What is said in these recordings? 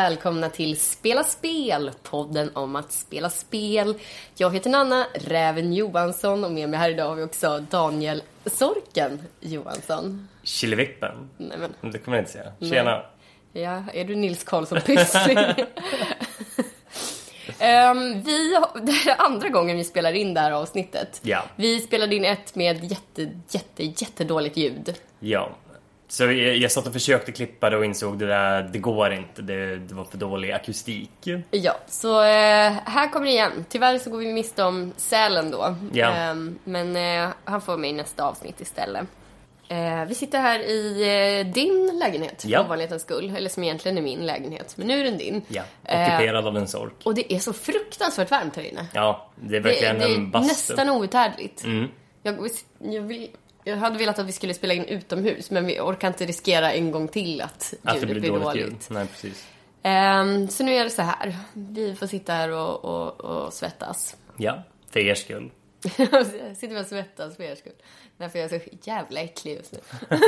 Välkomna till Spela Spel, podden om att spela spel. Jag heter Nanna Räven Johansson och med mig här idag har vi också Daniel Sorken Johansson. Killevippen? Nej men, Det kommer jag inte säga. Tjena. ja, är du Nils Karlsson Pyssling? Ehm, vi, det är andra gången vi spelar in det här avsnittet. Ja. Vi spelade in ett med jätte, jätte, jättedåligt ljud. Ja. Så jag, jag satt och försökte klippa det och insåg det där, det går inte. Det, det var för dålig akustik. Ja, så eh, här kommer det igen. Tyvärr så går vi miste om Sälen då. Ja. Ehm, men eh, han får med i nästa avsnitt istället. Eh, vi sitter här i eh, din lägenhet Ja. för ovanlighetens skull. Eller som egentligen är min lägenhet. Men nu är den din. Ja. Eh, Ockuperad av en sork. och det är så fruktansvärt varmt här inne. Ja, det är Det, verkligen det är en bastu. nästan outhärdligt. Mm. Jag, jag, vill, jag hade velat att vi skulle spela in utomhus men vi orkar inte riskera en gång till att Att ljudet det blir blir dåligt dåligt. Nej, precis. Ehm, så nu är det så här. Vi får sitta här och, och, och svettas. Ja, för er skull. Sitter och svettas för er skull. Därför är jag så jävla äcklig just nu.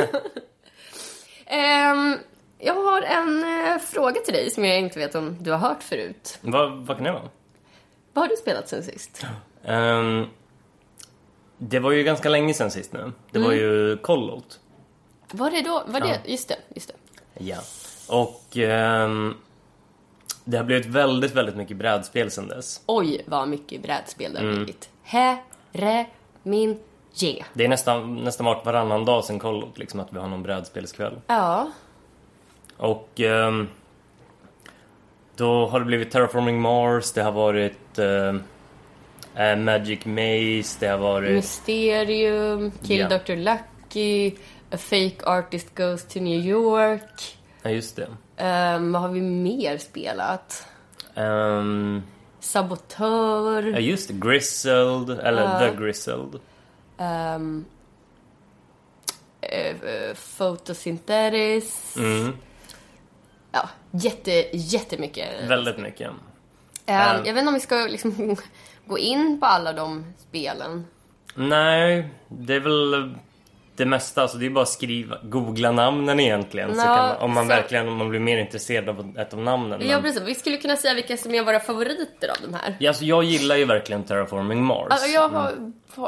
Ehm, jag har en eh, fråga till dig som jag inte vet om du har hört förut. Vad, vad kan det vara? Vad har du spelat sen sist? Ehm, det var ju ganska länge sedan sist nu. Det var ju Kollot. Var det då? Var det? Just det, just det. Ja. Och ehm, det har blivit väldigt, väldigt mycket brädspel sedan dess. Oj, vad mycket brädspel det Mm. har blivit. Herre min ge. Det är nästan, nästan vart varannan dag sen Kollot, liksom att vi har någon brädspelskväll. Ja. Och ehm, då har det blivit Terraforming Mars, det har varit ehm, eh, Magic Maze, det har varit... Mysterium, Kill Ja. Dr. Lucky, A Fake Artist Goes to New York. Ja, just det. Um, vad har vi mer spelat? Ehm, Sabotör. ja, just det. Grizzled, eller The Grizzled. Um, uh, photosynthesis. Mm, Ja, jätte, jättemycket. väldigt mycket. Um, jag vet inte om vi ska liksom gå in på alla de spelen. Nej, det är väl det mesta. Alltså det är bara att skriva, googla namnen egentligen. så Ja, kan man, om man så- verkligen om man blir mer intresserad av ett av namnen. Ja, Men, precis. Vi skulle kunna säga vilka som är våra favoriter av de här. ja, alltså jag gillar ju verkligen Terraforming Mars. Alltså, jag har,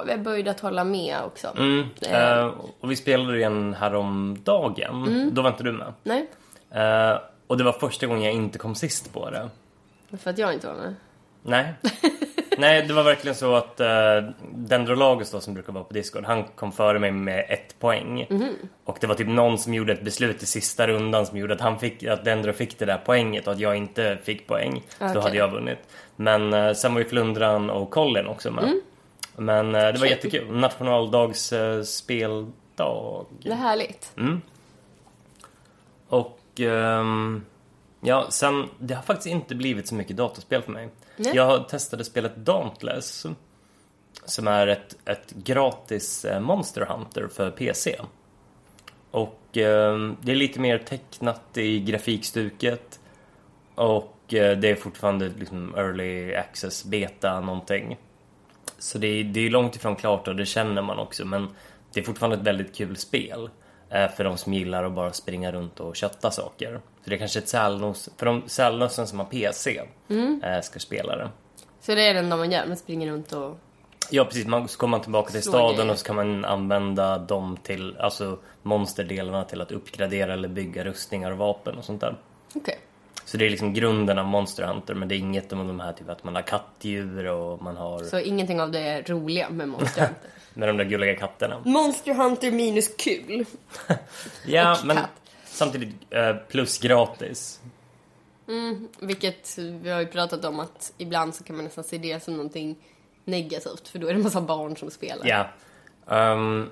är böjd att hålla med också. Mm, eh, och vi spelade igen häromdagen. Mm. Då var inte du med. Nej, Eh, och det var första gången jag inte kom sist på det. för att jag inte var med. Nej. Nej, det var verkligen så att uh, Dendrolagus då som brukar vara på Discord, han kom före mig med ett poäng. Mhm. Och det var typ någon som gjorde ett beslut i sista rundan som gjorde att han fick, att Dendro fick det där poänget och att jag inte fick poäng. Så då hade jag vunnit. Men uh, sen var ju Flundran och Colin också med. Mm. Men uh, det var jättekul. Nationaldags uh, speldag. Det är härligt. Och ehm, ja, sen, det har faktiskt inte blivit så mycket dataspel för mig. Nej. Jag testade spelet Dauntless. Som är ett, ett gratis eh, Monster Hunter för PC. Och ehm, det är lite mer tecknat i grafikstuket. Och eh, det är fortfarande liksom early access beta någonting. Så det är, det är långt ifrån klart och det känner man också men det är fortfarande ett väldigt kul spel. eh, För de som gillar att bara springa runt och kötta saker. Så det är kanske ett sälnos, för de sälnosen som har PC eh, ska spela det. Så det är enda man gör, man springer runt och... Ja precis, man, så kommer man tillbaka till staden grejer. och så kan man använda dem till, alltså monsterdelarna till att uppgradera eller bygga rustningar och vapen och sånt där. Okej. Så det är liksom grunden av Monster Hunter men det är inget om de här typ att man har kattdjur och man har Så ingenting av det är roliga med Monster Hunter. med de där gulliga katterna. Monster Hunter minus kul. Ja Och men katt. Samtidigt eh, plus gratis. Vilket vi har ju pratat om att ibland så kan man nästan se det som någonting negativt för då är det en massa barn som spelar. Ja. Ehm,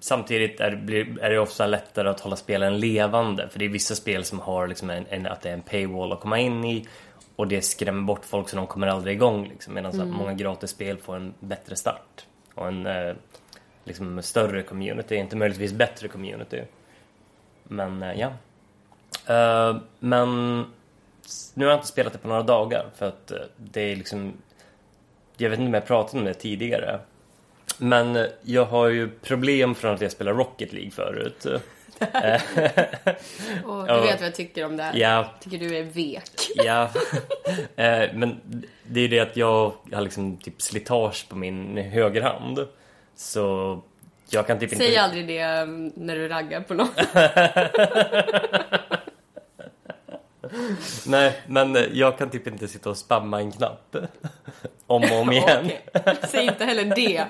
samtidigt är det, blir, är det ofta lättare att hålla spelen levande för det är vissa spel som har liksom en, en, att det är en paywall att komma in i och det skrämmer bort folk så de kommer aldrig igång liksom, medan att många gratisspel får en bättre start och en eh, liksom större community, inte möjligtvis bättre community. Men eh, ja. Eh, men nu har jag inte spelat det på några dagar för att eh, det är liksom jag vet inte om jag pratade om det tidigare. Men jag har ju problem från att jag spelar Rocket League förut. Och du vet vad jag tycker om det här. Ja, Tycker du är vek. ja. Men det är det att jag har liksom typ slitage på min högerhand. Så jag kan typ Säg inte... aldrig det um, när du raggar på någon. Nej, men eh, jag kan typ inte sitta och spamma en knapp. Om och om igen. Okej. Säg inte heller det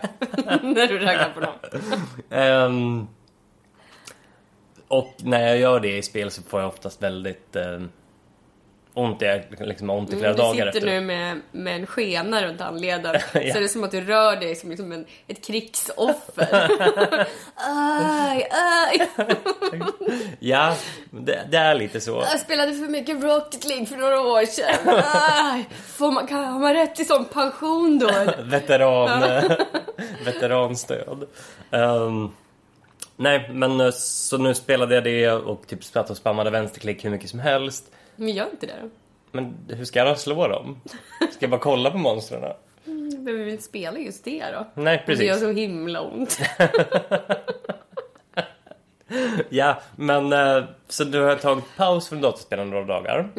när du raggar på någon. Ehm, och när jag gör det i spel så får jag oftast väldigt um, ont. Jag liksom ont i flera Mm, Du dagar sitter efter. nu med, med en skena runt handleden. Ja. Så är det som att du rör dig som liksom en, ett krigsoffer. aj, aj. Ja, det, det är lite så. Jag spelade för mycket Rocket League för några år sedan. Aj. Får man, kan, har man rätt till sån pension då? Veteran, veteranstöd. Ehm, nej, men eh, så nu spelade jag det och typ satt och spammade vänsterklick hur mycket som helst. Men gör inte det då. Men hur ska jag slå dem? Ska jag bara kolla på monstren? Du behöver väl inte spela just det då? Nej, Det gör precis. så himla ont. Ja, men eh, så du har tagit paus från dataspelen några dagar.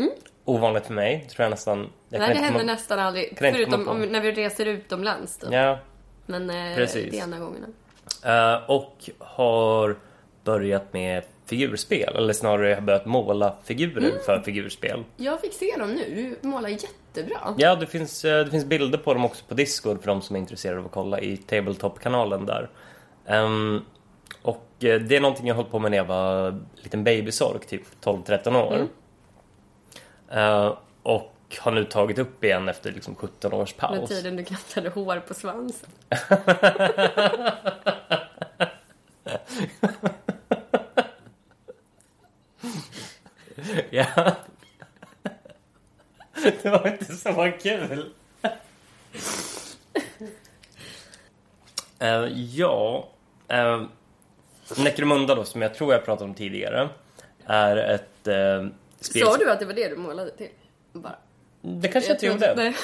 Ovanligt för mig, tror jag nästan. Jag Nej, det händer komma- nästan aldrig. Förutom om, när vi reser utomlands. Då. Ja, Men eh, Precis. det är enda gångerna. Eh, och har börjat med figurspel, eller snarare har börjat måla figurer för figurspel. Jag fick se dem nu. Du målar jättebra. Ja, det finns, eh, det finns bilder på dem också på Discord för de som är intresserade av att kolla i Tabletop-kanalen där. Ehm, och eh, det är någonting jag höll på med när jag var liten babysork, typ 12-13 år. Eh, och har nu tagit upp igen efter liksom 17 års paus. tiden du knattade hår på svansen. Ja. Det så kul. Eh, ja. Uh, Necromunda då, som jag tror jag pratade om tidigare, är ett uh, spel... Sa du att det var det du målade till? Bara. Det kanske jag inte gjorde. Nej.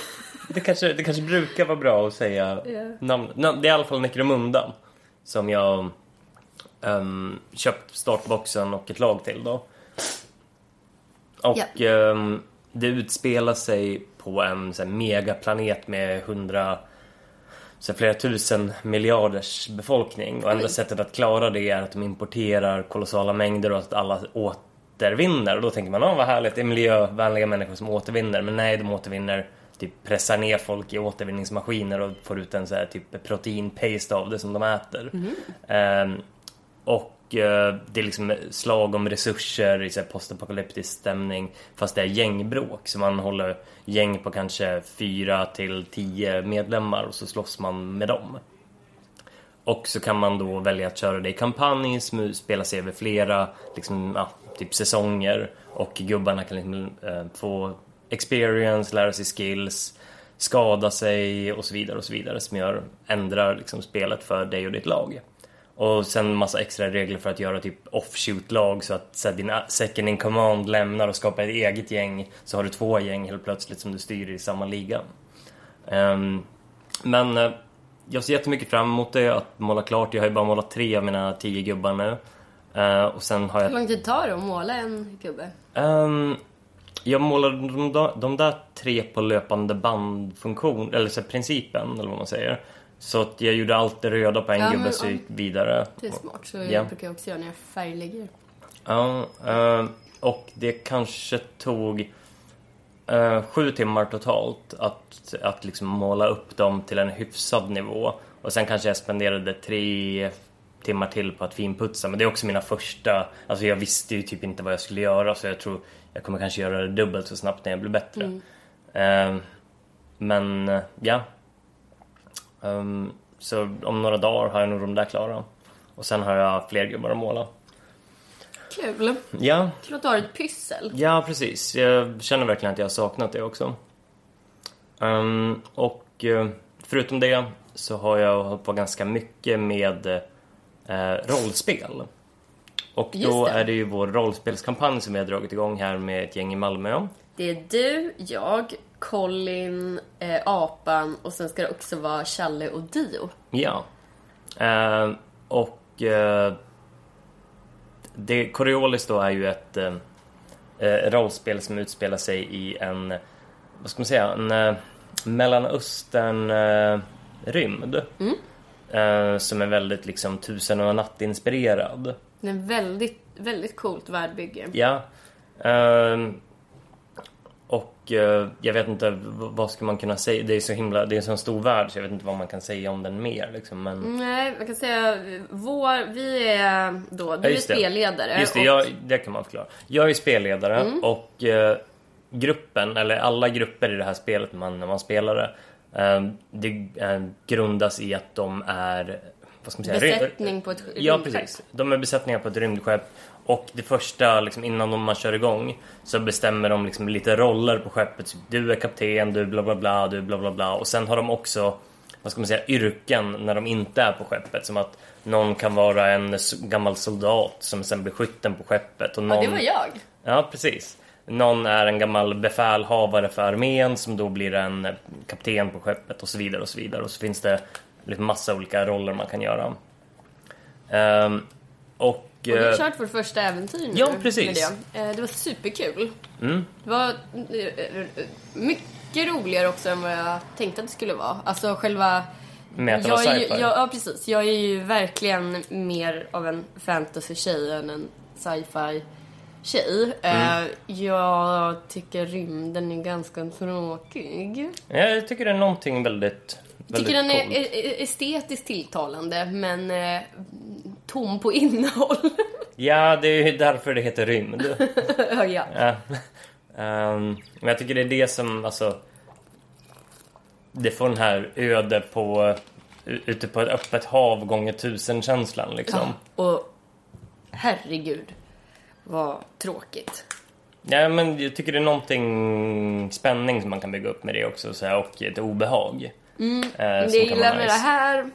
Det kanske, det kanske brukar vara bra att säga Ja. namnet. Nam- Det är i alla fall Necromunda. Som jag um, köpt startboxen och ett lag till då. Och ehm, det utspelar sig på en så här, megaplanet med hundra så flera tusen miljarders befolkning. Och enda sättet att klara det är att de importerar kolossala mängder och att alla återvinner. Och då tänker man, åh vad härligt, det är miljövänliga människor som återvinner. Men nej, de återvinner, typ pressar ner folk i återvinningsmaskiner och får ut en så här, typ proteinpaste av det som de äter. Ehm, och eh, Eh, det är liksom slag om resurser i postapokalyptisk stämning. Fast det är gängbråk. Så man håller gäng på kanske fyra till tio medlemmar och så slåss man med dem. Och så kan man då välja att köra det i kampanj, som spela sig över flera liksom, ja, typ säsonger. Och gubbarna kan liksom, eh, få experience, lära sig skills, skada sig och så vidare och så vidare. Som gör, ändrar liksom spelet för dig och ditt lag. Och sen massa extra regler för att göra typ offshoot-lag så att så att din second in command lämnar och skapar ett eget gäng. Så har du två gäng helt plötsligt som du styr i samma liga. Ehm, Men eh, jag ser jättemycket fram emot det, att måla klart. Jag har ju bara målat tre av mina tio gubbar nu. Eh, och sen har jag... Hur lång tid tar det att måla en gubbe? Ehm, jag målade de, där- de där tre på löpande bandfunktion, eller så principen, eller vad man säger. Så att jag gjorde allt det röda på en Ja, gubbe men, så ja. gick vidare. Det är smart, så Ja. brukar jag också göra när jag färglägger. Ja, ehm, och det kanske tog eh, sju timmar totalt att, att liksom måla upp dem till en hyfsad nivå. Och sen kanske jag spenderade tre timmar till på att finputsa. Men det är också mina första... Alltså jag visste ju typ inte vad jag skulle göra så jag tror jag kommer kanske göra det dubbelt så snabbt när jag blir bättre. Men eh, ja. Ehm, så om några dagar har jag nog de där klara. Och sen har jag fler gubbar att måla. Kul. Ja, Kul att du har ett pyssel. Ja, precis. Jag känner verkligen att jag har saknat det också. Ehm, och eh, förutom det så har jag hållit på ganska mycket med eh, rollspel. Och då det. är det ju vår rollspelskampanj som vi har dragit igång här med ett gäng i Malmö. Det är du, jag, Colin, eh, Apan och sen ska det också vara Challe och Dio. Ja. Ehm, och eh, det, Coriolis då är ju ett eh, eh, rollspel som utspelar sig i en, vad ska man säga, en eh, Mellanöstern eh, rymd. Eh, som är väldigt liksom tusen och en natt-inspirerad. Det är en väldigt, väldigt coolt världbygge. Ja. Eh, jag vet inte, vad ska man kunna säga? Det är så himla, det är en sån stor värld så jag vet inte vad man kan säga om den mer liksom. Men... Nej, jag kan säga vår, vi är då, du Ja, är spelledare. Just det, och- jag, det kan man förklara. Jag är spelledare och eh, gruppen, eller alla grupper i det här spelet man, när man spelar det, eh, det eh, grundas i att de är, vad ska man säga? Besättning på ett Ja, rymdskepp. precis. De är besättningar på ett rymdskepp och det första, liksom, innan de, man kör igång, så bestämmer de liksom lite roller på skeppet. Typ, Du är kapten, du bla bla bla, du bla bla bla. Och sen har de också, vad ska man säga, yrken när de inte är på skeppet. Som att någon kan vara en gammal soldat som sen blir skytten på skeppet. Och någon... Ja, det var jag. Ja, precis. Någon är en gammal befälhavare för armén som då blir en eh, kapten på skeppet och så vidare och så vidare. Och så finns det lite massa olika roller man kan göra. Ehm, och... Och vi har eh, kört vårt första äventyr nu. Ja, precis. Med det. Eh, det var superkul. Mm. Det var eh, eh, mycket roligare också än vad jag tänkte att det skulle vara. Alltså själva... Med att jag var sci-fi. jag, Ja, precis. Jag är ju verkligen mer av en fantasy-tjej än en sci-fi tjej. Mm. Eh, jag tycker rymden är ganska tråkig. Jag tycker det är någonting väldigt, Jag väldigt tycker den är coolt. e- e- estetiskt tilltalande, men eh, tom på innehåll. Ja, det är ju därför det heter rymd. ja, ja. Ja. Ehm, men jag tycker det är det som, alltså... Det får den här öde på... Ute på ett öppet hav gånger tusen känslan liksom. Och herregud, vad tråkigt. Ja, men jag tycker det är någonting spänning som man kan bygga upp med det också så här, och ett obehag. Eh, Men som det jag gillar med nice. det här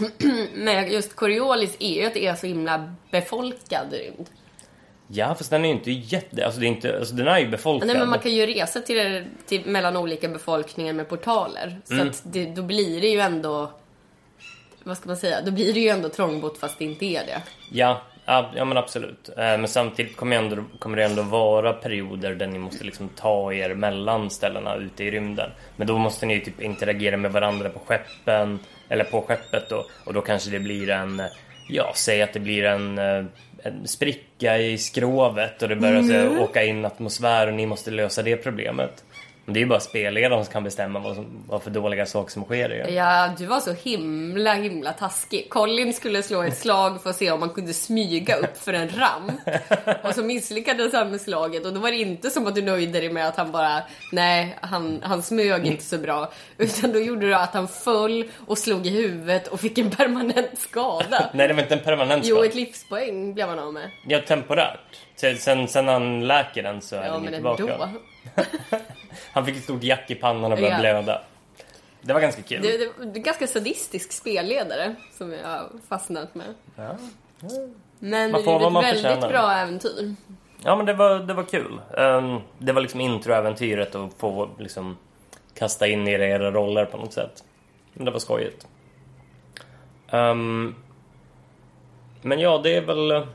med just Coriolis är ju att det är så himla befolkad rymd. Ja, fast den är ju inte jätte... Alltså, det är inte, alltså den är ju befolkad. Nej, men man kan ju resa till, till, mellan olika befolkningar med portaler. Så Mm. att det, då blir det ju ändå... Vad ska man säga? Då blir det ju ändå trångbott fast det inte är det. Ja, ja, ja men absolut. Eh, Men samtidigt kommer, ändå, kommer det ändå vara perioder där ni måste liksom ta er mellan ställena ute i rymden. Men då måste ni ju typ interagera med varandra på skeppen, eller på skeppet då. Och då kanske det blir en, ja, säg att det blir en, eh, en spricka i skrovet och det börjar här åka in atmosfär och ni måste lösa det problemet. Men det är ju bara spelledaren som kan bestämma vad, som, vad för dåliga saker som sker det. Ja, du var så himla, himla taskig. Colin skulle slå ett slag för att se om man kunde smyga upp för en ramp. Och så misslyckades han med slaget och då var det inte som att du nöjde dig med att han bara, nej, han, han smög inte så bra. Utan då gjorde du att han föll och slog i huvudet och fick en permanent skada. Nej, det var inte en permanent Jo, skada. ett livspoäng blev han av med. Ja, temporärt. Sen, sen, han läker den så är Ja, den ju men tillbaka. ändå. Han fick ett stort jack i pannan och började Ja. blöda. Det var ganska kul. Det, det, det är ganska sadistisk spelledare som jag har fastnat med. Ja. Men Man det får är vad ett man väldigt förtjänar. bra äventyr. ja, men det var, det var kul. Ehm, det var liksom introäventyret att få liksom kasta in er i era roller på något sätt. Men det var skojigt. Ehm, men ja, det är väl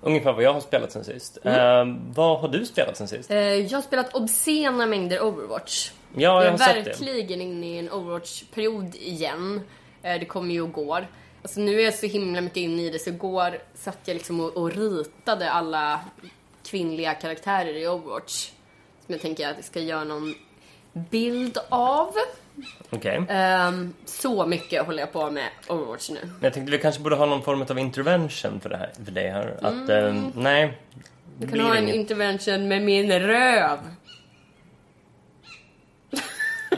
ungefär vad jag har spelat sen sist. Ehm, vad har du spelat sen sist? Eh, jag har spelat obscena mängder Overwatch. Ja, jag jag har är sett det. verkligen inne i en Overwatch-period igen. Eh, det kommer ju och går. Alltså nu är jag så himla mycket inne i det så igår satt jag liksom och, och ritade alla kvinnliga karaktärer i Overwatch. Som jag tänker att jag ska göra någon bild av. Okej. Ehm, så mycket håller jag på med Overwatch nu. Jag tänkte vi kanske borde ha någon form av intervention för, det här, för dig här. Att, eh, nej. Du kan ha en intervention med min röv.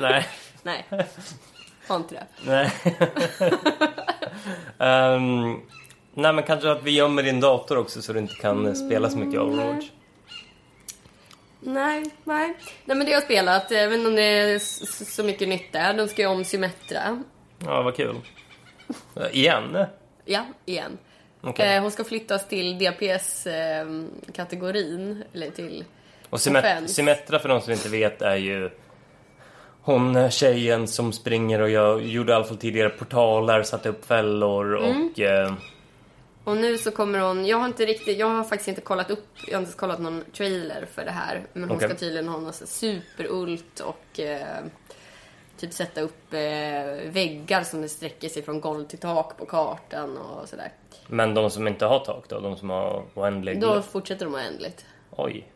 Nej. Nej, har inte det. Nej. Ehm, nej, men kanske att vi gömmer din dator också så du inte kan eh, spela så mycket Overwatch. Nej, nej. Nej men det jag har spelat, jag vet inte om det är så mycket nytt där. De ska ju om Symmetra. Ja, vad kul. Igen? Ja, igen. Okej. Eh, hon ska flyttas till DPS-kategorin. eller till... Och Symmet-. Symmetra för de som inte vet är ju hon eh, tjejen som springer och jag gjorde i alla fall tidigare portaler, satte upp fällor och... Eh, Och nu så kommer hon, jag har inte riktigt, jag har faktiskt inte kollat upp, jag har inte kollat någon trailer för det här. Men hon Okej. ska tydligen ha någon sån superult och eh, typ sätta upp eh, väggar som sträcker sig från golv till tak på kartan och sådär. men de som inte har tak då? De som har oändlig... Då fortsätter de oändligt. Oj.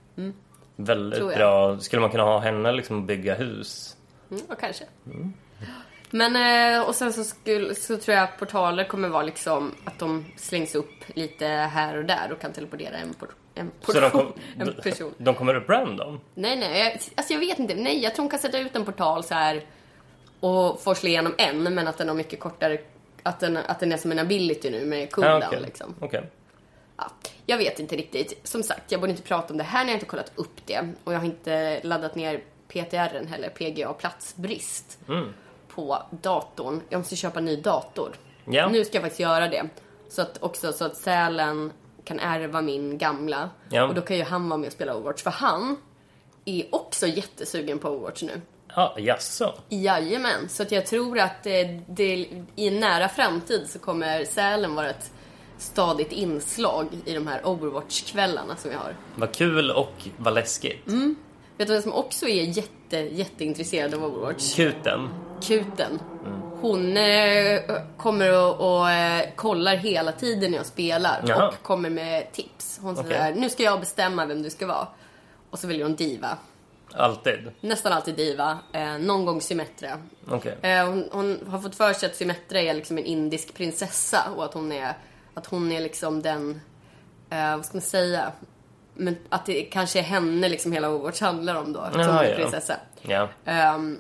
Väldigt Tror jag. bra. Skulle man kunna ha henne liksom bygga hus? Mm, ja, kanske. Men, eh, och sen så, skulle, så tror jag att portaler kommer vara liksom att de slängs upp lite här och där och kan teleportera en, por, en, Så de, portion, kom, en person. de kommer upp random? Nej, nej, alltså jag vet inte. Nej, jag tror hon kan sätta ut en portal så här och forsla igenom en, men att den har mycket kortare, att den, att den är som en ability nu med cooldown Ja, okej. liksom. Okej. Ja, jag vet inte riktigt. Som sagt, jag borde inte prata om det här när jag inte kollat upp det. Och jag har inte laddat ner PTR heller, PGA platsbrist, på datorn. Jag måste köpa en ny dator. Ja. Nu ska jag faktiskt göra det. Så att också så att Sälen kan ärva min gamla. Ja. Och då kan ju han vara med och spela Overwatch. För han är också jättesugen på Overwatch nu. Ja, jaså? Jajamän, så att jag tror att det, det, i en nära framtid så kommer Sälen vara ett stadigt inslag i de här Overwatch-kvällarna som vi har. Vad kul och vad läskigt. Mm. Vet du vem som också är jätte, jätteintresserad av Overwatch? Kuten. Kuten. Hon eh, kommer och, och eh, kollar hela tiden när jag spelar Jaha. och kommer med tips. Hon säger nu ska jag bestämma vem du ska vara. Och så väljer hon Diva. Alltid. Nästan alltid Diva. Eh, någon gång Symmetra. Okej. Eh, hon, hon har fått för sig att Symmetra är liksom en indisk prinsessa och att hon är, att hon är liksom den, eh, vad ska man säga, men att det kanske är henne liksom hela Overwatch handlar om då, som Jaha, är ja. prinsessa. Ja. Ehm,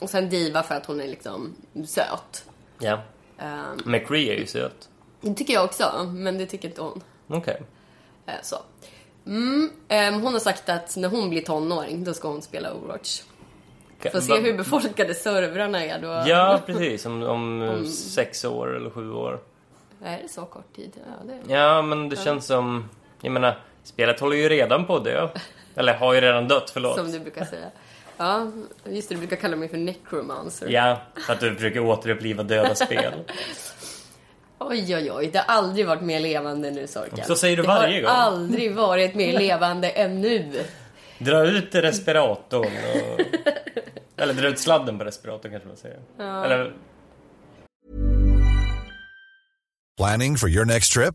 och sen Diva för att hon är liksom söt. Ja. Ehm, McCree är ju söt. det tycker jag också, men det tycker inte hon. Okej. Eh, så. Mm, ehm, hon har sagt att när hon blir tonåring, då ska hon spela Overwatch. Får se Va- hur befolkade servrarna är då. Ja, precis. Om, om sex år eller sju år. Är det så kort tid? Ja, det... Ja, men det känns som... Jag menar, spelet håller ju redan på att dö. Eller har ju redan dött, förlåt. Som du brukar säga. Ja, just det, du brukar kalla mig för necromancer. Ja, för att du försöker återuppliva döda spel. Oj, oj, oj. Det har aldrig varit mer levande nu, Sorken. Så säger du det varje har gång. aldrig varit mer levande än nu. Dra ut respiratorn och... Eller dra ut sladden på respiratorn kanske man säger. Eller... Planning for your next trip?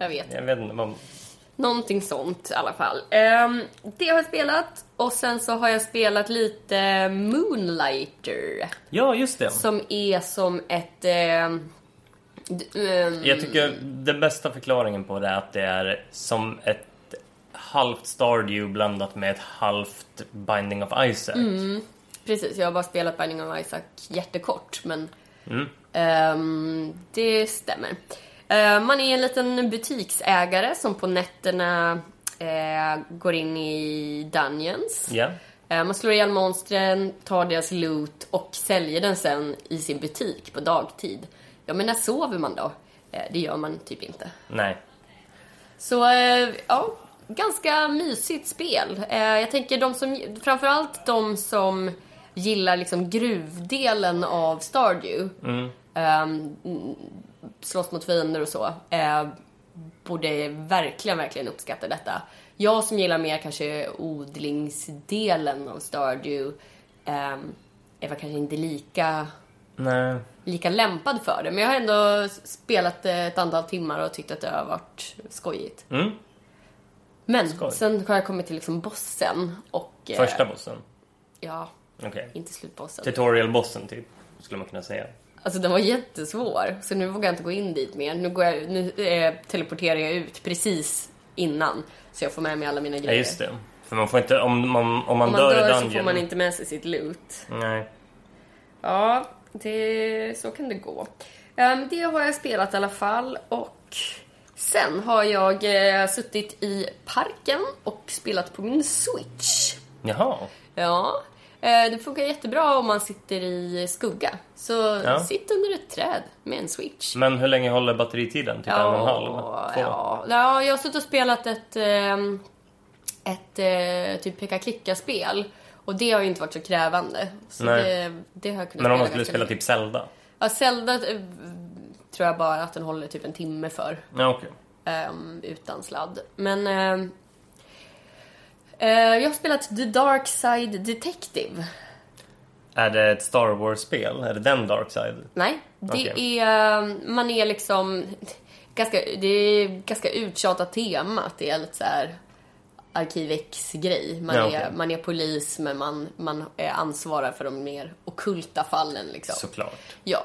Jag vet. Jag vet inte, man... Någonting sånt i alla fall. Ehm, det har jag spelat. Och sen så har jag spelat lite Moonlighter. Ja, just det. Som är som ett... ehm, Jag tycker den bästa förklaringen på det är att det är som ett halvt Stardew blandat med ett halvt Binding of Isaac. Precis, jag har bara spelat Binding of Isaac jättekort, men Mm. ehm, det stämmer. Eh, man är en liten butiksägare som på nätterna eh, går in i Dungeons. Eh, man slår ihjäl monstren, tar deras loot och säljer den sen i sin butik på dagtid. Ja, men när sover man då? Eh, det gör man typ inte. Nej. Så ja, ganska mysigt spel. Jag tänker de som, framförallt de som gillar liksom gruvdelen av Stardew. ehm, mm, slåss mot fiender och så. Eh, borde verkligen, verkligen uppskatta detta. Jag som gillar mer kanske odlingsdelen av Stardew ehm, är väl kanske inte lika Nej. lika lämpad för det. Men jag har ändå spelat ett antal timmar och tyckt att det har varit skojigt. Mm. Men Skoj. sen har jag kommit till liksom bossen och... eh, Första bossen. Ja, Okej. inte slutbossen. Tutorial-bossen, typ. Skulle man kunna säga. Alltså den var jättesvår, så nu vågar jag inte gå in dit mer. Nu, går jag, nu eh, teleporterar jag ut precis innan, så jag får med mig alla mina Ja, grejer. just det. För man får inte... Om man, om man, Om man dör, dör i så dungeon... får man inte med sig sitt loot. Nej. Ja, det, så kan det gå. Um, det har jag spelat i alla fall och sen har jag eh, suttit i parken och spelat på min Switch. Jaha. Ja, det funkar jättebra om man sitter i skugga. Så Ja. sitt under ett träd med en Switch. Men hur länge håller batteritiden? Typ en och en halv? Två? ja, ja, jag har suttit och spelat ett, ehm, ett eh, typ peka-klicka-spel. Och det har ju inte varit så krävande. Så Nej. det, det har jag kunnat Men om man skulle spela typ Zelda? Ja, Zelda eh, tror jag bara att den håller typ en timme för. Ja, okej. ehm, utan sladd. Men... eh, jag har spelat The Dark Side Detective. Är det ett Star Wars-spel? Är det den Dark Side? Nej, det Okej. är... ehm, Man är liksom... Ganska, det är ganska uttjatat tema. Det är lite så här Arkiv X-grej. Man, Ja, är, okej. man är polis, men man, man är ansvarar för de mer okulta fallen. Liksom. Såklart. Ja.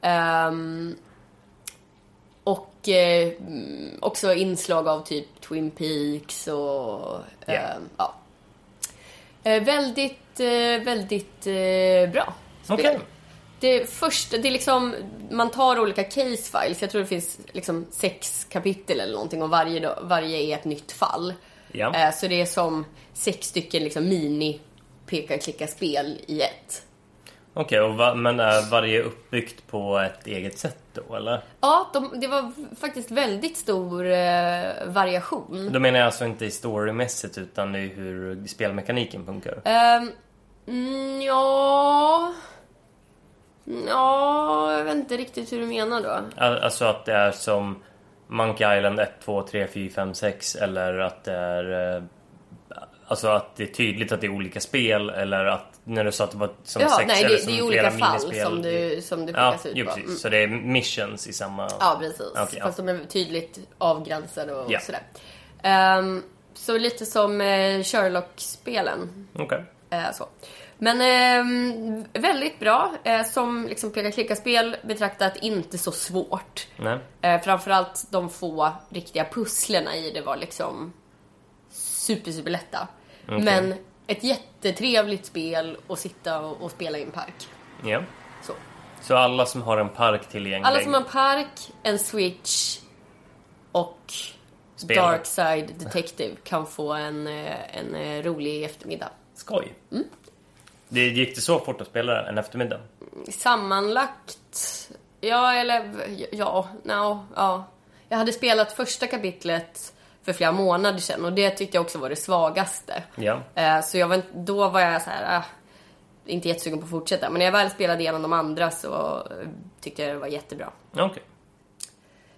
Ehm, och eh, mm, också inslag av typ Twin Peaks och... Ja. ehm, ja. Eh, väldigt, eh, väldigt eh, bra spel. Okej. Det första, det är liksom, man tar olika case files. Jag tror det finns liksom sex kapitel eller någonting och varje, varje är ett nytt fall. Eh, Så det är som sex stycken liksom mini peka-klicka-spel i ett. Okej, och va, men är varje uppbyggt på ett eget sätt då, eller? Ja, de, det var faktiskt väldigt stor eh, variation. Då menar jag alltså inte storymässigt utan i hur spelmekaniken funkar. Ehm, mm, ja... Ja, jag vet inte riktigt hur du menar då. Al- Alltså att det är som Monkey Island 1, 2, 3, 4, 5, 6 eller att det är... eh, Alltså att det är tydligt att det är olika spel eller att när du sa att det var som Ja, sex nej, eller det, som det är olika fall minispel. som du, som du Ja, skickas ut jo, på. precis. Mm. Så det är missions i samma... Ja, precis. Ja. Fast de är tydligt avgränsade och Ja. sådär. Ehm, så lite som eh, Sherlock-spelen. Okej. Eh, så. Men ehm, väldigt bra. Eh, som liksom peka-klicka-spel betraktat inte så svårt. Nej. Eh, framförallt de få riktiga pusslerna i det var liksom super, super lätta. Men ett jättetrevligt spel att sitta och, och spela i en park. Ja. Så. Så alla som har en park tillgänglig. Alla som har en park, en switch och Spel. Dark Side Detective kan få en, eh, en eh, rolig eftermiddag. Skoj. Mm. Det gick det så fort att spela en eftermiddag? Sammanlagt, ja eller ja, no, ja. Jag hade spelat första kapitlet för flera månader sedan och det tyckte jag också var det svagaste. Ja. Eh, Så jag var, då var jag så här, ah, inte jättesugen på att fortsätta. Men när jag väl spelade igenom de andra så eh, tyckte jag det var jättebra. Okej.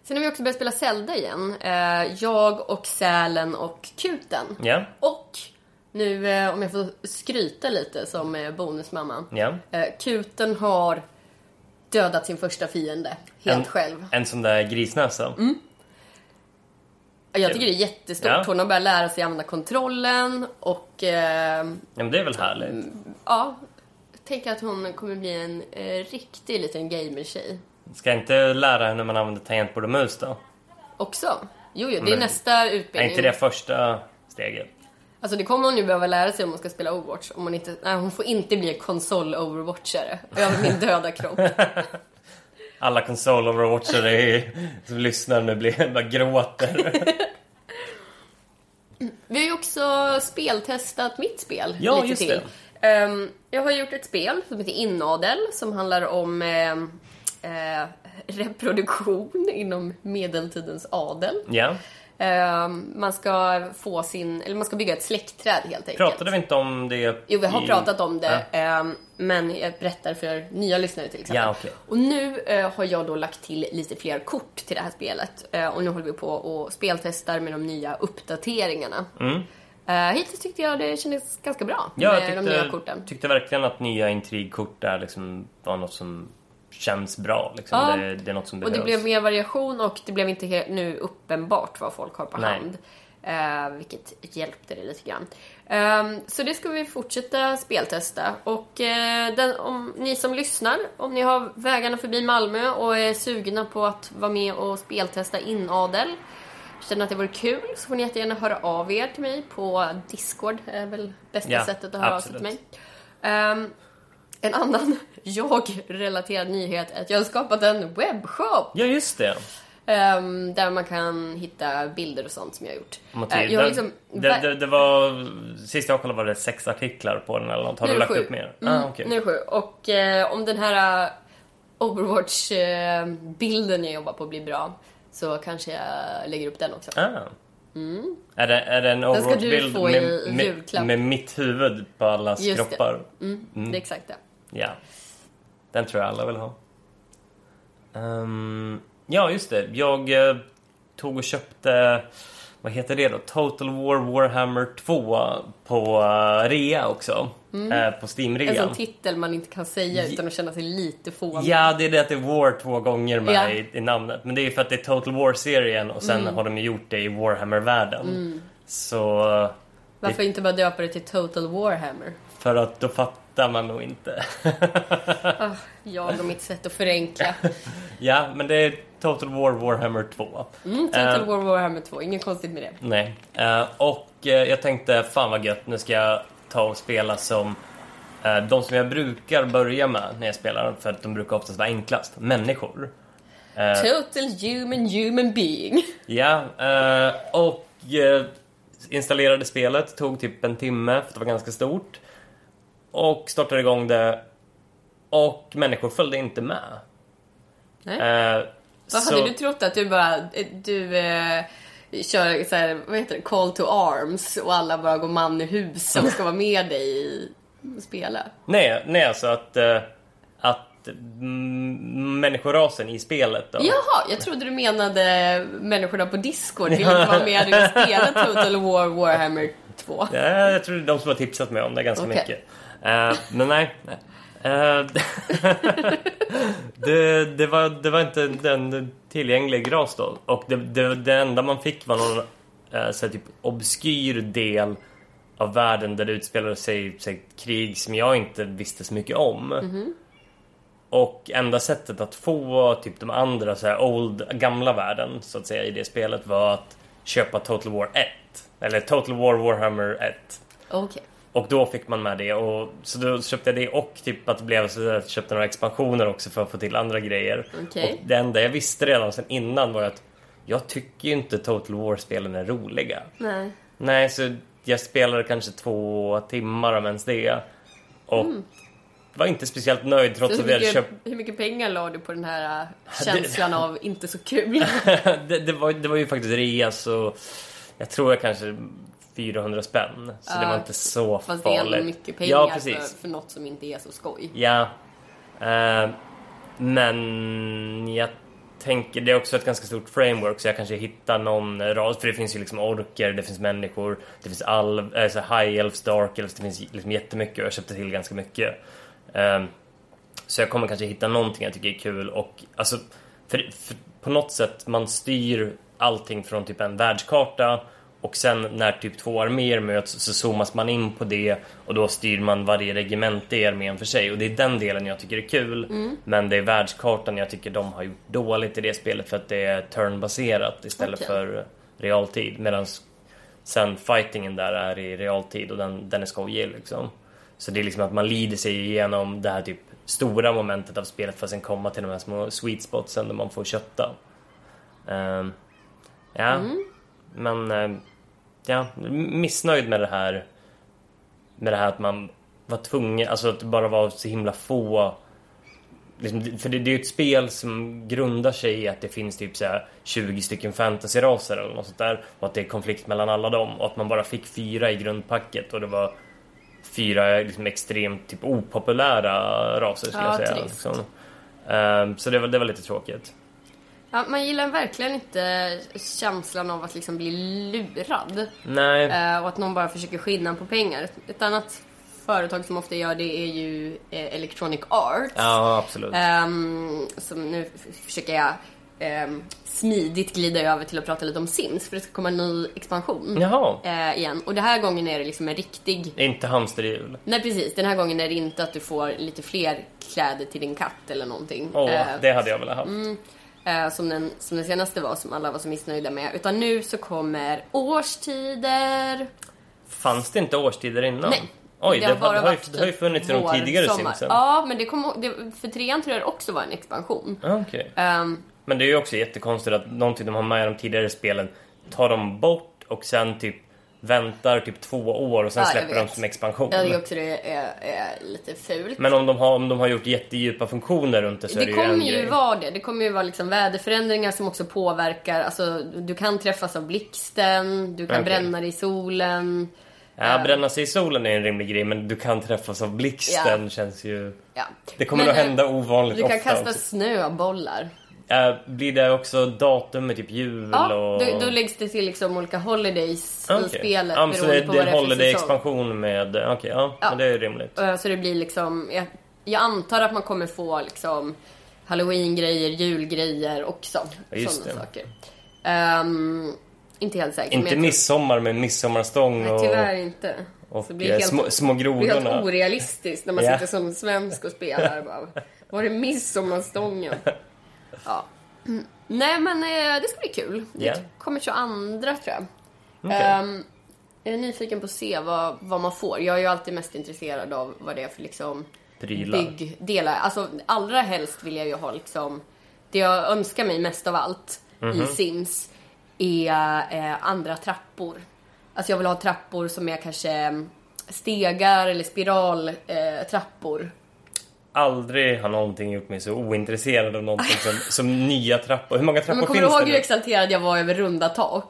Sen har vi också börjat spela Zelda igen. Eh, jag och Sälen och Kuten. Ja. Och nu, om jag får skryta lite som bonusmamma. Ja. Eh, Kuten har dödat sin första fiende helt En, själv. en sån där grisnäsa. Jag tycker det är jättestort. Ja. Hon har börjat lära sig använda kontrollen och eh, Ja, men det är väl härligt. Ja, tänker att hon kommer bli en eh, riktig liten gamertjej. Ska jag inte lära henne hur man använder tangentbord och mus då? Också. Jo, jo, det är Men- nästa Är utbildning. inte det första steget? Alltså det kommer hon ju behöva lära sig om hon ska spela Overwatch. Om hon, inte, nej, hon får inte bli konsol-overwatchare. Över min döda kropp. Alla konsol overwatchare i- som lyssnar nu blir, bara gråter. Vi har ju också speltestat mitt spel Ja, lite just till. Ehm, jag har gjort ett spel som heter Inadel som handlar om ehm, eh, reproduktion inom medeltidens adel. Ja. Ehm, man ska få sin, eller man ska bygga ett släktträd helt enkelt. Pratade vi inte om det Jo, vi har i- pratat om det. Ja. ehm, men jag berättar för nya lyssnare till exempel. Ja, okej. Och nu eh, har jag då lagt till lite fler kort till det här spelet. Eh, och nu håller vi på och speltestar med de nya uppdateringarna. Mm. Eh, hittills tyckte jag det kändes ganska bra Ja, med jag de nya tyckte, korten. tyckte verkligen att nya intrigkort där liksom var något som känns bra. Liksom. Ja. Det, det är något som Och behövs. det blev mer variation och det blev inte he- nu uppenbart vad folk har på Nej. hand. Eh, vilket hjälpte det lite grann. Ehm, så det ska vi fortsätta speltesta. Och eh, den, om ni som lyssnar, om ni har vägarna förbi Malmö och är sugna på att vara med och speltesta inadel, känner att det vore kul, så får ni jättegärna höra av er till mig på Discord. är väl bästa Ja, sättet att höra av sig till absolut. mig. Ehm, en annan jag-relaterad nyhet är att jag har skapat en webbshop. Ja, just det. Ehm, där man kan hitta bilder och sånt som jag har gjort. Matilda, Eh, jag har liksom... det, det, det var... Sist jag kollade var det sex artiklar på den eller något. Har Nu du lagt sju. upp mer? Mm, ah, okej. Nu är sju. Och eh, om den här eh, Overwatch-bilden jag jobbar på blir bra så kanske jag lägger upp den också. Ah. Är, det, är det en overwatch-bild med, med, med mitt huvud på allas Just det. kroppar? Mm, Det är exakt det. Ja. Den tror jag alla vill ha. Ehm, ja, just det. Jag eh, tog och köpte... Vad heter det då? Total War Warhammer 2 på uh, rea också. Eh, på Mm. En Steam-rean. sån titel man inte kan säga utan att känna sig lite fånig. Ja, det är det att det är War två gånger med Ja. i, i namnet. Men det är ju för att det är Total War-serien och Mm. sen har de ju gjort det i Warhammer-världen. Så... Varför inte bara döpa det till Total Warhammer? För att då fattar man nog inte. Ah, jag och mitt sätt att förenkla. ja, men det är Total War Warhammer 2. Mm, Total Eh, War Warhammer 2, inget konstigt med det. Nej. Eh, och eh, jag tänkte, fan vad gött, nu ska jag ta och spela som de som jag brukar börja med när jag spelar, för att de brukar oftast vara enklast. Människor. Total human human being. ja, och installerade spelet, tog typ en timme för det var ganska stort. Och startade igång det. Och människor följde inte med. Nej. Eh, Vad så- hade du trott att du bara, eh, du eh, kör så här, vad heter det, call to arms och alla bara går man i hus och ska vara med dig i spela? Nej, nej alltså att, eh, att människorasen i spelet då. Jaha, jag trodde du menade människorna på Discord vill inte vara med och spela Total War Warhammer 2. Ja, jag tror det är de som har tipsat mig om det ganska Okej. mycket. Eh, men nej. nej. Eh, det, det, var, det var inte en tillgänglig ras då. Och det, det, det enda man fick var någon eh, så typ obskyr del av världen där det utspelade sig, sig krig som jag inte visste så mycket om. Och enda sättet att få typ de andra så här old, gamla världen så att säga i det spelet var att köpa Total War 1. Eller Total War Warhammer 1. Okej. Och då fick man med det och så då köpte jag det och typ att det blev så att jag köpte några expansioner också för att få till andra grejer. Okej. Och det enda jag visste redan sen innan var att jag tycker ju inte Total War-spelen är roliga. Nej. Nej, så jag spelade kanske två timmar om ens det. Och var inte speciellt nöjd trots Så att vi hade mycket, köpt... hur mycket pengar la du på den här äh, känslan av inte så kul? det, det, var, det var ju faktiskt rea så jag tror jag kanske 400 spänn. Så det var inte så Fast det är farligt. ändå mycket pengar ja, för, precis. för något som inte är så skoj. Ja. Eh, men jag tänker, det är också ett ganska stort framework så jag kanske hittar någon ras, för det finns ju liksom orker, det finns människor, det finns alv, äh, så high elves, dark elves, det finns liksom jättemycket och jag köpte till ganska mycket. Um, så jag kommer kanske hitta någonting jag tycker är kul och alltså, för, för på något sätt man styr allting från typ en världskarta och sen när typ två arméer möts så zoomas man in på det och då styr man varje regemente i armén för sig. Och det är den delen jag tycker är kul. Mm. Men det är världskartan jag tycker de har gjort dåligt i det spelet för att det är turnbaserat istället Okej. för realtid. Medan sen fightingen där är i realtid och den, den är skojig liksom. Så det är liksom att man lider sig igenom det här typ stora momentet av spelet för att sen komma till de här små sweet spotsen där man får kötta. Ehm, ja, Mm. men eh, ja, missnöjd med det här med det här att man var tvungen, alltså att det bara var så himla få liksom, för det, det är ju ett spel som grundar sig i att det finns typ så här 20 stycken fantasyraser eller något sånt där och att det är konflikt mellan alla dem och att man bara fick fyra i grundpacket och det var fyra liksom extremt typ opopulära raser skulle Ja, jag säga. Liksom. Ehm, så det var, det var lite tråkigt. Ja, man gillar verkligen inte känslan av att liksom bli lurad. Eh, och att någon bara försöker skinna på pengar. Ett annat företag som ofta gör det är ju eh, Electronic Arts. ja absolut. Ehm, som nu försöker jag ehm, smidigt glida över till att prata lite om Sims. För det ska komma en ny expansion Jaha, eh, igen. Och den här gången är det liksom en riktig... inte hamsterhjul. Nej precis, den här gången är det inte att du får lite fler kläder till din katt eller någonting. Åh, Eh, det hade jag velat ha. Eh, som, den, som den senaste var, som alla var så missnöjda med. Utan nu så kommer årstider. Fanns det inte årstider innan? Nej. Oj, det, har har, bara det, har, varit det har ju typ funnits i de tidigare sommar. simsen. Ja, men det kom, det, för trean tror jag det också var en expansion. Ah, Okej. Ehm, Men det är ju också jättekonstigt att någonting de har med i de tidigare spelen tar de bort och sen typ väntar typ två år och sen Ja, släpper de som expansion. jag tycker också det är, är lite fult. Men om de, har, om de har gjort jättedjupa funktioner runt det så är det det ju en kommer ju grej. vara det. Det kommer ju vara liksom väderförändringar som också påverkar. Alltså, du kan träffas av blixten, du kan Okej. bränna dig i solen. Ja, bränna sig i solen är en rimlig grej men du kan träffas av blixten Ja. känns ju... Ja. Det kommer Men, eh, hända ovanligt Du kan ofta. kasta också. snöbollar. Eh, blir det också datum med typ jul Ja, och... då, då läggs det till liksom olika holidays i Okej. spelet ja, så det, på det är en holiday-expansion med... Okej, ja, Ja. Men det är rimligt. Eh, Så det blir liksom, jag, jag antar att man kommer få liksom halloween-grejer, julgrejer också. Ja, Sådana saker. Ehm, inte helt säker. men Inte midsommar med midsommarstång Nej, och, tyvärr inte. och Så blir eh, helt, små, små det blir helt grodorna. orealistiskt när man Ja. sitter som svensk och spelar. Bara, var är midsommarstången? Ja. Mm. Nej men eh, det ska bli kul. Det Ja. kommer 22 tror jag. Okej. Ehm, jag är nyfiken på att se vad, vad man får. Jag är ju alltid mest intresserad av vad det är för liksom Prylar. byggdelar. Alltså allra helst vill jag ju ha liksom det jag önskar mig mest av allt Mhm. i Sims är eh, andra trappor. Alltså jag vill ha trappor som är kanske mm, stegar eller spiraltrappor. Eh, trappor. Aldrig har någonting gjort mig så ointresserad av någonting som, som nya trappor. Hur många trappor men kommer finns du ihåg det hur exalterad jag var över runda tak?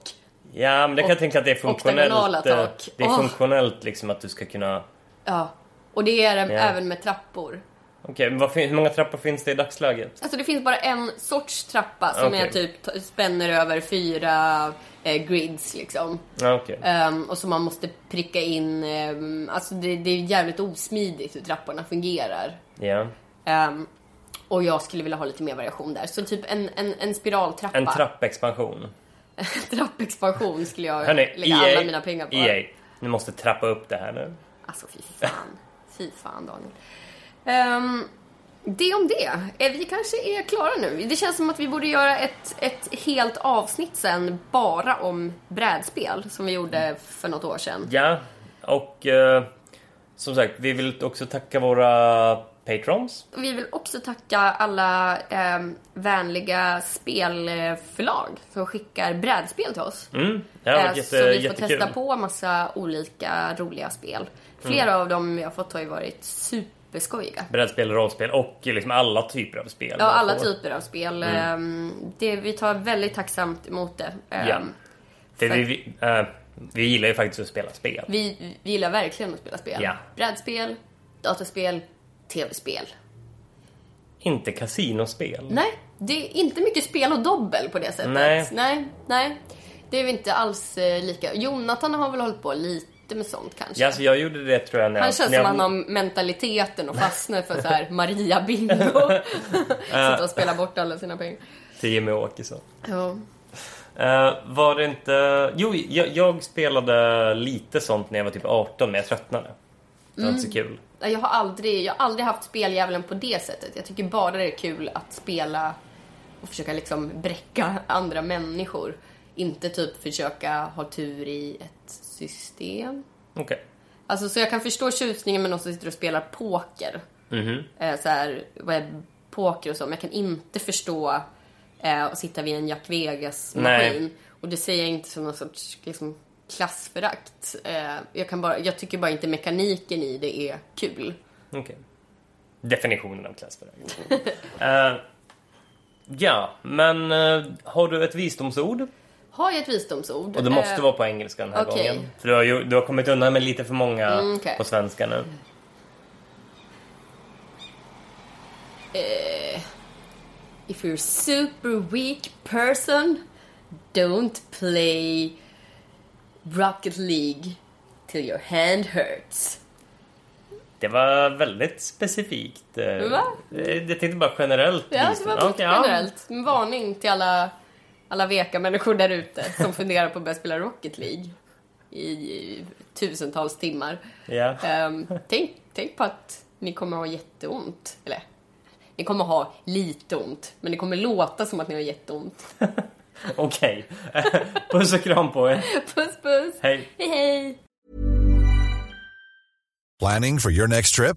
Ja, men det kan jag tänka att det är funktionellt. eh, tak. Det är Åh. funktionellt liksom att du ska kunna... Ja. Och det är det Ja. även med trappor. Okej, fin- hur många trappor finns det i dagsläget? Alltså det finns bara en sorts trappa som Okej. är typ spänner över fyra grids liksom. Ja, okej. Ehm, och som man måste pricka in. ehm, alltså det, det är jävligt osmidigt hur trapporna fungerar. Ja. Ehm, och jag skulle vilja ha lite mer variation där. Så typ en, en, en spiraltrappa. En trappexpansion. Trappexpansion skulle jag Hörni, lägga EA, alla mina pengar på. EA, ni måste trappa upp det här nu. Alltså fy fan. Fy fan Daniel. Ehm, det om det. Eh, Vi kanske är klara nu. Det känns som att vi borde göra ett, ett helt avsnitt sen bara om brädspel som vi gjorde för något år sedan. Ja, och eh, som sagt, vi vill också tacka våra patrons. Vi vill också tacka alla eh, vänliga spelförlag som skickar brädspel till oss. Mm, har Eh, jätte, så vi får jättekul. testa på massa olika roliga spel. Flera Mm. av dem vi har fått har ju varit superskojiga. Brädspel, rollspel och liksom alla typer av spel. Ja, alla typer av spel. Mm. Ehm, Det, vi tar väldigt tacksamt emot det. Ehm, Ja. För För- vi, vi, eh, vi gillar ju faktiskt att spela spel. Vi, vi gillar verkligen att spela spel. Ja. Brädspel, dataspel, tv-spel. Inte kasinospel. Nej, Det är inte mycket spel och dobbel på det sättet. Nej. Nej, nej. Det är vi inte alls eh, lika. Jonathan har väl hållit på lite med sånt kanske. Ja, alltså jag gjorde det tror jag när Han jag... känns när som jag, han har mentaliteten och fastnar för så här Maria-bingo. Sitta och spela bort alla sina pengar. Till Jimmy Åkesson. Ja. Eh, var det inte... Jo, jag, jag spelade lite sånt när jag var typ 18, men jag tröttnade. Det var inte så kul. Nej, Jag har aldrig, jag har aldrig haft speldjävulen på det sättet. Jag tycker bara det är kul att spela och försöka liksom bräcka andra människor. Inte typ försöka ha tur i ett system. Okej. Alltså så jag kan förstå tjusningen med någon som sitter och spelar poker. Eh, så här, webbpoker och så. Men jag kan inte förstå eh, att sitta vid en Jack Vegas-maskin. Nej. Och det säger jag inte som någon sorts liksom, klassförakt. Eh, jag, kan bara, jag tycker bara inte mekaniken i det är kul. Okej. Definitionen av klassförakt. Eh, ja, men eh, har du ett visdomsord? Har jag ett visdomsord? Och det måste Eh, vara på engelska den här okej. gången. För du har, ju, du har kommit undan med lite för många Mm, okej. på svenska nu. If you're a super weak person, don't play Rocket League till your hand hurts. Det var väldigt specifikt. eh, Va? eh, Jag tänkte bara generellt. Ja, det var väldigt ja. generellt. En varning till alla, alla veka människor där ute som funderar på att börja spela Rocket League i tusentals timmar. Ja. Ehm, tänk, tänk på att ni kommer ha jätteont. Eller, ni kommer ha lite ont, men det kommer låta som att ni har jätteont. Okej. Puss och kram på er. Puss puss! Hej. Hej hej! Planning for your next trip?